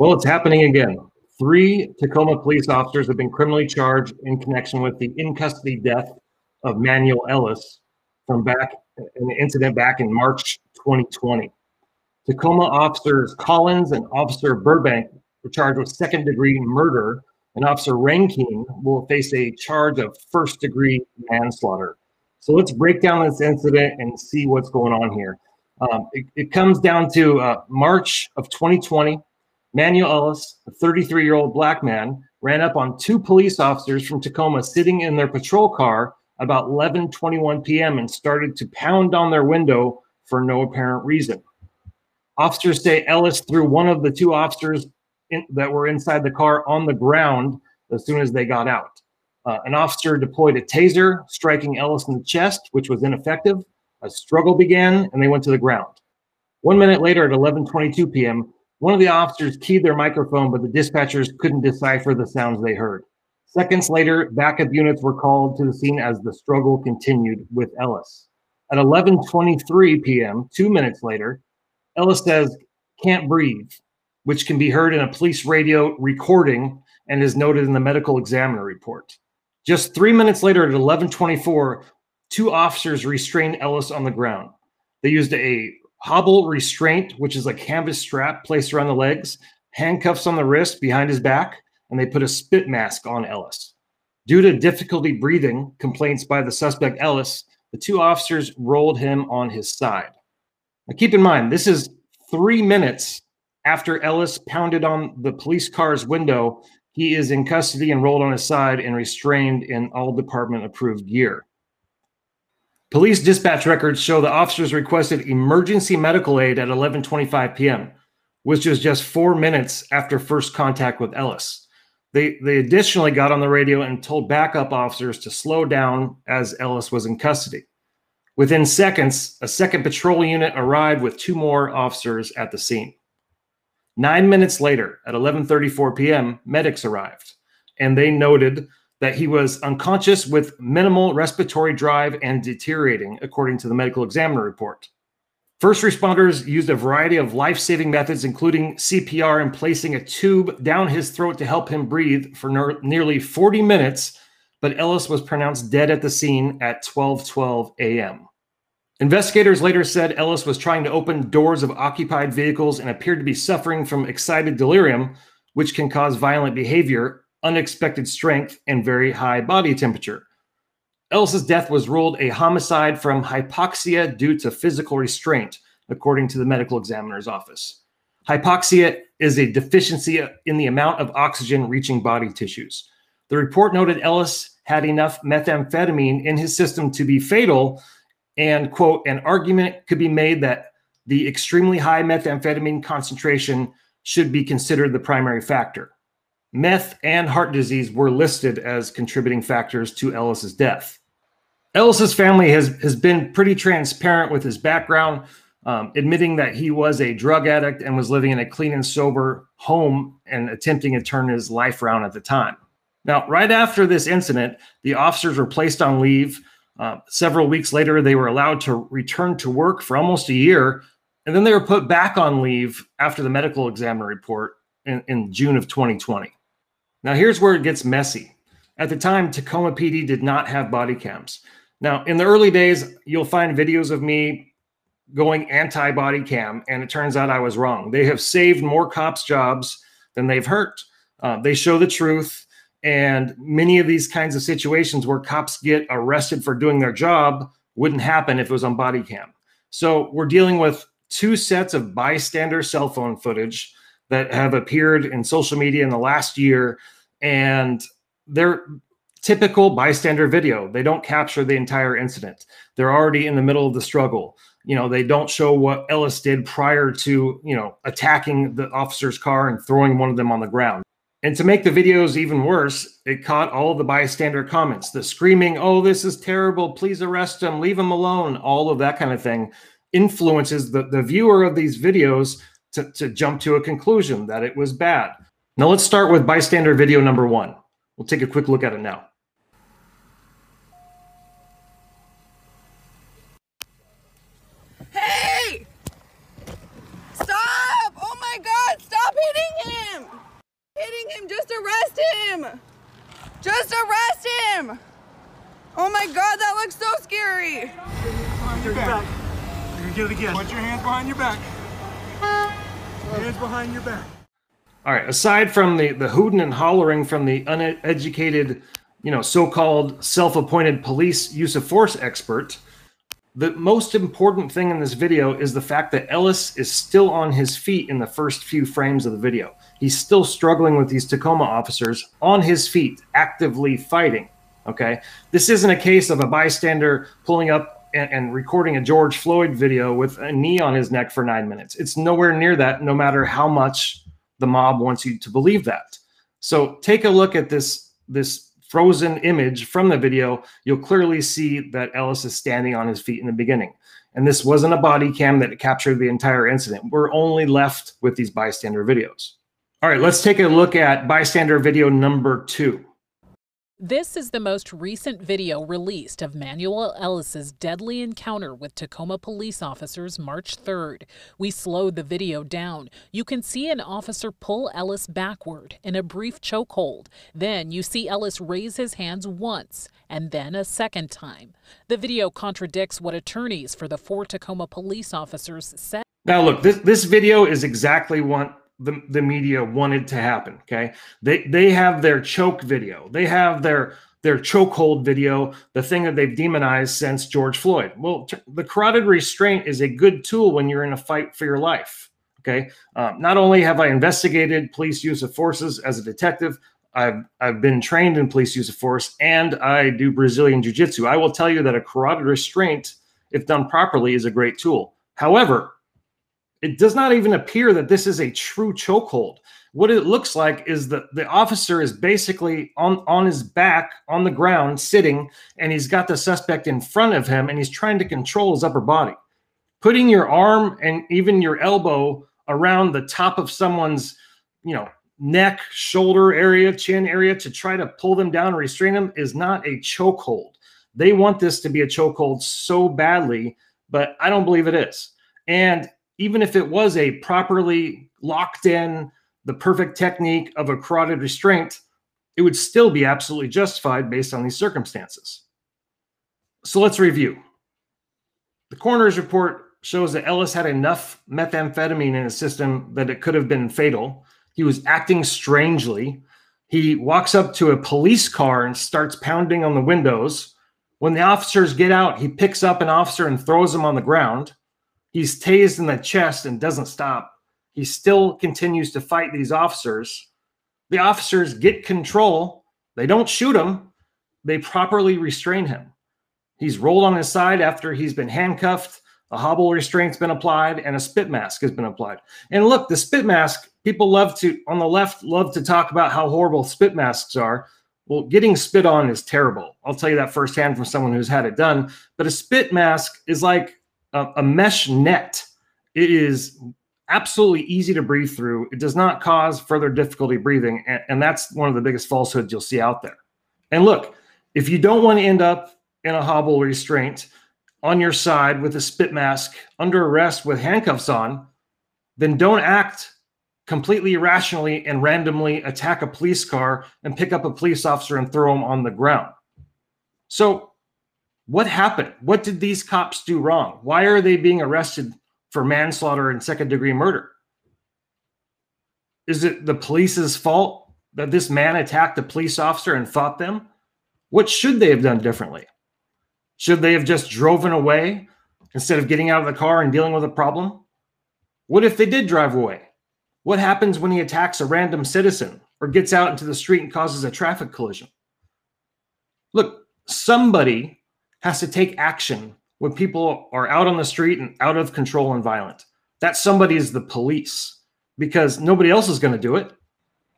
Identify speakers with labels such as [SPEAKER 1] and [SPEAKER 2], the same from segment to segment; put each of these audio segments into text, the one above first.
[SPEAKER 1] Well, it's happening again. Three Tacoma police officers have been criminally charged in connection with the in custody death of Manuel Ellis from back an incident back in March 2020. Tacoma officers Collins and Officer Burbank were charged with second degree murder, and Officer Rankine will face a charge of first degree manslaughter. So let's break down this incident and see what's going on here. Um, it, it, comes down to uh, March of 2020. Manuel Ellis, a 33 year old black man, ran up on two police officers from Tacoma sitting in their patrol car about 11:21 p.m. and started to pound on their window for no apparent reason. Officers say Ellis threw one of the two officers in, that were inside the car on the ground as soon as they got out. Uh, an officer deployed a taser, striking Ellis in the chest, which was ineffective. A struggle began, and they went to the ground. One minute later, at 11:22 p.m., one of the officers keyed their microphone, but the dispatchers couldn't decipher the sounds they heard. Seconds later, backup units were called to the scene as the struggle continued with Ellis. At 11:23 p.m., two minutes later, Ellis says, "Can't breathe," which can be heard in a police radio recording and is noted in the medical examiner report. Just three minutes later, at 11:24, two officers restrained Ellis on the ground. They used a hobble restraint, which is a canvas strap placed around the legs, handcuffs on the wrist behind his back, and they put a spit mask on Ellis. Due to difficulty breathing complaints by the suspect Ellis, the two officers rolled him on his side. Now, keep in mind, this is three minutes after Ellis pounded on the police car's window. He is in custody and rolled on his side and restrained in all department approved gear. Police dispatch records show the officers requested emergency medical aid at 11:25 p.m., which was just 4 minutes after first contact with Ellis. They, they additionally got on the radio and told backup officers to slow down as Ellis was in custody. Within seconds, a second patrol unit arrived with two more officers at the scene. Nine minutes later, at 11:34 p.m., medics arrived, and they noted that he was unconscious with minimal respiratory drive and deteriorating, according to the medical examiner report. First responders used a variety of life saving methods, including CPR and placing a tube down his throat to help him breathe for ne- nearly 40 minutes, but Ellis was pronounced dead at the scene at 12:12 a.m. Investigators later said Ellis was trying to open doors of occupied vehicles and appeared to be suffering from excited delirium, which can cause violent behavior, unexpected strength, and very high body temperature. Ellis's death was ruled a homicide from hypoxia due to physical restraint, according to the medical examiner's office. Hypoxia is a deficiency in the amount of oxygen reaching body tissues. The report noted Ellis had enough methamphetamine in his system to be fatal, and, quote, an argument could be made that the extremely high methamphetamine concentration should be considered the primary factor. Meth and heart disease were listed as contributing factors to Ellis's death. Ellis's family has has been pretty transparent with his background, um, admitting that he was a drug addict and was living in a clean and sober home and attempting to turn his life around at the time. Now, right after this incident, the officers were placed on leave. Uh, several weeks later, they were allowed to return to work for almost a year, and then they were put back on leave after the medical examiner report in, in June of 2020. Now, here's where it gets messy. At the time, Tacoma PD did not have body cams. Now, in the early days, you'll find videos of me going anti body cam, and it turns out I was wrong. They have saved more cops' jobs than they've hurt. Uh, they show the truth, and many of these kinds of situations where cops get arrested for doing their job wouldn't happen if it was on body cam. So we're dealing with two sets of bystander cell phone footage that have appeared in social media in the last year, and they're typical bystander video. They don't capture the entire incident. They're already in the middle of the struggle. You know, they don't show what Ellis did prior to, you know, attacking the officer's car and throwing one of them on the ground. And to make the videos even worse, it caught all the bystander comments, the screaming, oh, this is terrible. Please arrest him, leave him alone, all of that kind of thing influences the, the viewer of these videos to, to jump to a conclusion that it was bad. Now let's start with bystander video number one. We'll take a quick look at it now.
[SPEAKER 2] Hey! Stop! Oh my god, stop hitting him! Hitting him, just arrest him! Just arrest him! Oh my god, that looks so scary!
[SPEAKER 3] Behind your back. You're gonna get it again. Put your hands behind your back. Hands behind your back.
[SPEAKER 1] All right. Aside from the the hooting and hollering from the uneducated, you know, so-called self-appointed police use of force expert, the most important thing in this video is the fact that Ellis is still on his feet in the first few frames of the video. He's still struggling with these Tacoma officers on his feet, actively fighting. Okay. This isn't a case of a bystander pulling up and, and, recording a George Floyd video with a knee on his neck for nine minutes. It's nowhere near that, no matter how much the mob wants you to believe that. So take a look at this, this frozen image from the video. You'll clearly see that Ellis is standing on his feet in the beginning. And this wasn't a body cam that captured the entire incident. We're only left with these bystander videos. All right, let's take a look at bystander video number two.
[SPEAKER 4] This is the most recent video released of Manuel Ellis's deadly encounter with Tacoma police officers March 3rd. We slowed the video down. You can see an officer pull Ellis backward in a brief chokehold. Then you see Ellis raise his hands once and then a second time. The video contradicts what attorneys for the four Tacoma police officers said.
[SPEAKER 1] Now, look, this, this video is exactly what the, the media wanted to happen. Okay. They they have their choke video. They have their their chokehold video, the thing that they've demonized since George Floyd. Well, the carotid restraint is a good tool when you're in a fight for your life. Okay. Um, not only have I investigated police use of forces as a detective, I've I've been trained in police use of force, and I do Brazilian jiu jitsu. I will tell you that a carotid restraint, if done properly, is a great tool. However, it does not even appear that this is a true chokehold. What it looks like is that the officer is basically on, on his back on the ground sitting, and he's got the suspect in front of him and he's trying to control his upper body. Putting your arm and even your elbow around the top of someone's, you know, neck, shoulder area, chin area to try to pull them down and restrain them is not a chokehold. They want this to be a chokehold so badly, but I don't believe it is. And even if it was a properly locked in, the perfect technique of a carotid restraint, it would still be absolutely justified based on these circumstances. So let's review. The coroner's report shows that Ellis had enough methamphetamine in his system that it could have been fatal. He was acting strangely. He walks up to a police car and starts pounding on the windows. When the officers get out, he picks up an officer and throws him on the ground. He's tased in the chest and doesn't stop. He still continues to fight these officers. The officers get control. They don't shoot him, they properly restrain him. He's rolled on his side after he's been handcuffed. A hobble restraint's been applied and a spit mask has been applied. And look, the spit mask, people love to, on the left, love to talk about how horrible spit masks are. Well, getting spit on is terrible. I'll tell you that firsthand from someone who's had it done. But a spit mask is like a, a mesh net. It is absolutely easy to breathe through. It does not cause further difficulty breathing. And, and, that's one of the biggest falsehoods you'll see out there. And look, if you don't want to end up in a hobble restraint on your side with a spit mask under arrest with handcuffs on, then don't act completely irrationally and randomly attack a police car and pick up a police officer and throw him on the ground. So what happened? What did these cops do wrong? Why are they being arrested for manslaughter and second degree murder? Is it the police's fault that this man attacked a police officer and fought them? What should they have done differently? Should they have just driven away instead of getting out of the car and dealing with a problem? What if they did drive away? What happens when he attacks a random citizen or gets out into the street and causes a traffic collision? Look, somebody has to take action when people are out on the street and out of control and violent. That somebody is the police because nobody else is going to do it.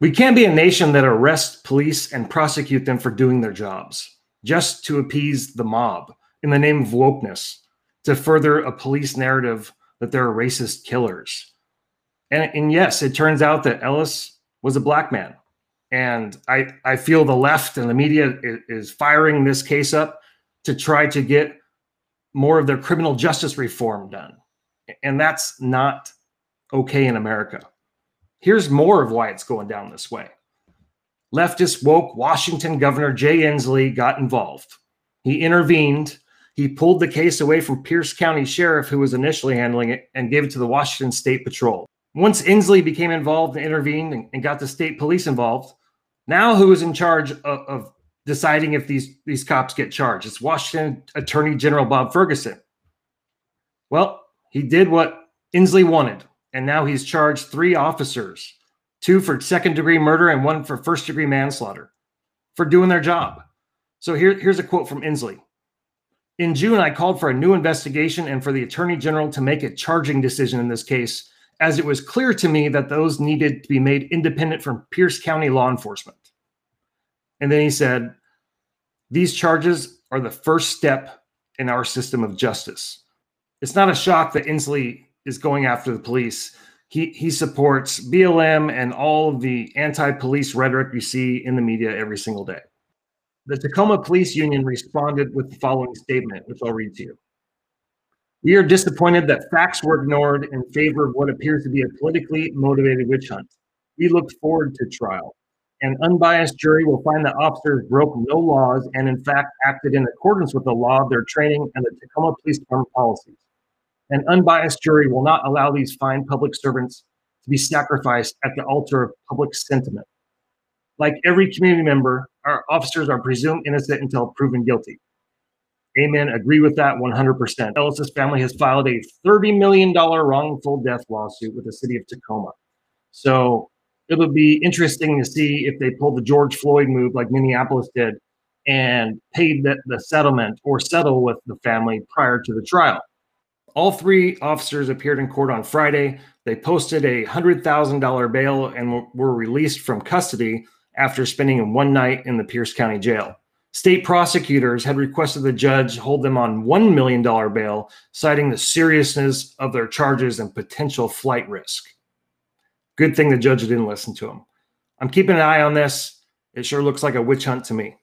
[SPEAKER 1] We can't be a nation that arrests police and prosecute them for doing their jobs just to appease the mob in the name of wokeness, to further a police narrative that they're racist killers. And, and yes, it turns out that Ellis was a black man. And I, I feel the left and the media is, is firing this case up to try to get more of their criminal justice reform done. And that's not okay in America. Here's more of why it's going down this way. leftist woke Washington Governor Jay Inslee got involved. He intervened. He pulled the case away from Pierce County Sheriff, who was initially handling it, and gave it to the Washington State Patrol. Once Inslee became involved and intervened and, and got the state police involved, now who is in charge of, of deciding if these, these cops get charged? It's Washington Attorney General Bob Ferguson. Well, he did what Inslee wanted, and now he's charged three officers two for second degree murder and one for first degree manslaughter for doing their job. So here, here's a quote from Inslee. In June, I called for a new investigation and for the attorney general to make a charging decision in this case, as it was clear to me that those needed to be made independent from Pierce County law enforcement. And then he said, These charges are the first step in our system of justice. It's not a shock that Inslee is going after the police he he supports BLM and all of the anti-police rhetoric you see in the media every single day. The Tacoma Police Union responded with the following statement, which I'll read to you. We are disappointed that facts were ignored in favor of what appears to be a politically motivated witch hunt. We look forward to trial. An unbiased jury will find that officers broke no laws and, in fact, acted in accordance with the law of their training and the Tacoma Police Department policies. An unbiased jury will not allow these fine public servants to be sacrificed at the altar of public sentiment. Like every community member, our officers are presumed innocent until proven guilty. Amen. Agree with that 100%. Ellis's family has filed a $30 million wrongful death lawsuit with the city of Tacoma. So it'll be interesting to see if they pull the George Floyd move like Minneapolis did and paid the, the settlement or settle with the family prior to the trial. All three officers appeared in court on Friday. They posted a $100,000 bail and were released from custody after spending one night in the Pierce County Jail. State prosecutors had requested the judge hold them on $1 million bail, citing the seriousness of their charges and potential flight risk. Good thing the judge didn't listen to him. I'm keeping an eye on this. It sure looks like a witch hunt to me.